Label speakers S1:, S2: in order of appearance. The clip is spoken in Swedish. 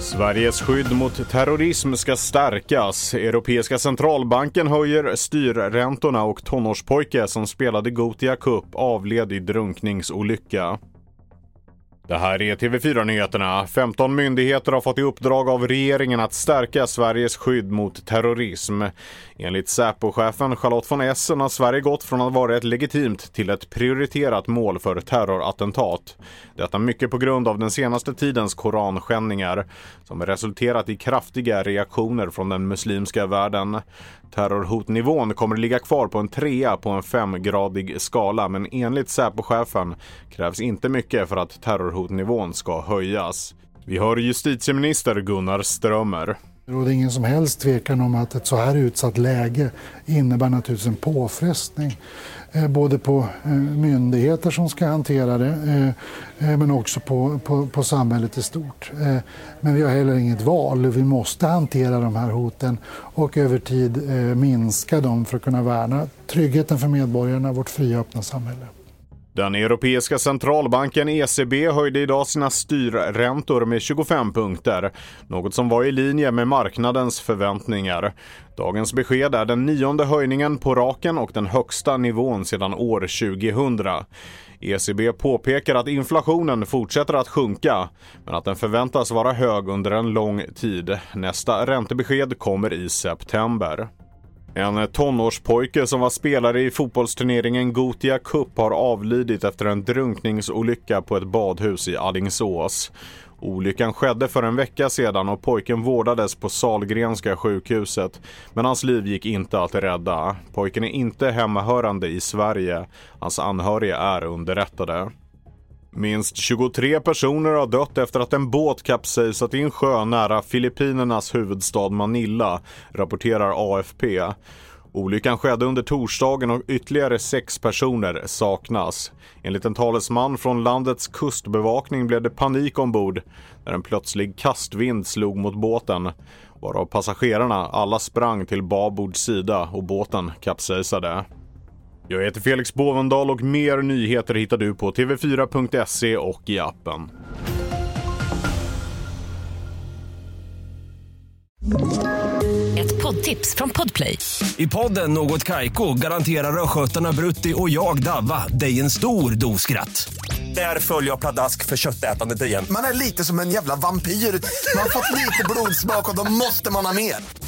S1: Sveriges skydd mot terrorism ska stärkas. Europeiska centralbanken höjer styrräntorna och tonårspojke som spelade Gotia Cup avled i drunkningsolycka. Det här är TV4-nyheterna. 15 myndigheter har fått i uppdrag av regeringen att stärka Sveriges skydd mot terrorism. Enligt Säpo-chefen Charlotte von Essen har Sverige gått från att vara ett legitimt till ett prioriterat mål för terrorattentat. Detta mycket på grund av den senaste tidens koranskändningar som resulterat i kraftiga reaktioner från den muslimska världen. Terrorhotnivån kommer ligga kvar på en trea på en femgradig skala men enligt Säpo-chefen krävs inte mycket för att hotnivån ska höjas. Vi hör justitieminister Gunnar Strömmer.
S2: Det råder ingen som helst tvekan om att ett så här utsatt läge innebär naturligtvis en påfrestning. Eh, både på eh, myndigheter som ska hantera det eh, men också på, på, på samhället i stort. Men vi har heller inget val. Vi måste hantera de här hoten och över tid minska dem för att kunna värna tryggheten för medborgarna, vårt fria öppna samhälle.
S1: Den europeiska centralbanken ECB höjde idag sina styrräntor med 25 punkter, något som var i linje med marknadens förväntningar. Dagens besked är den nionde höjningen på raken och den högsta nivån sedan år 2000. ECB påpekar att inflationen fortsätter att sjunka, men att den förväntas vara hög under en lång tid. Nästa räntebesked kommer i september. En tonårspojke som var spelare i fotbollsturneringen Gotia Cup har avlidit efter en drunkningsolycka på ett badhus i Allingsås. Olyckan skedde för en vecka sedan och pojken vårdades på Salgrenska sjukhuset. Men hans liv gick inte att rädda. Pojken är inte hemmahörande i Sverige. Hans anhöriga är underrättade. Minst 23 personer har dött efter att en båt kapsejsat i en sjö nära Filippinernas huvudstad Manila, rapporterar AFP. Olyckan skedde under torsdagen och ytterligare sex personer saknas. Enligt en talesman från landets kustbevakning blev det panik ombord när en plötslig kastvind slog mot båten varav passagerarna alla sprang till babords sida och båten kapsejsade. Jag heter Felix Bovendal och mer nyheter hittar du på tv4.se och i appen.
S3: Ett poddtips från Podplay.
S4: I podden Något Kaiko garanterar östgötarna Brutti och jag, Davva, dig en stor dos skratt. Där följer jag pladask för köttätandet igen.
S5: Man är lite som en jävla vampyr. Man har fått lite blodsmak och då måste man ha mer.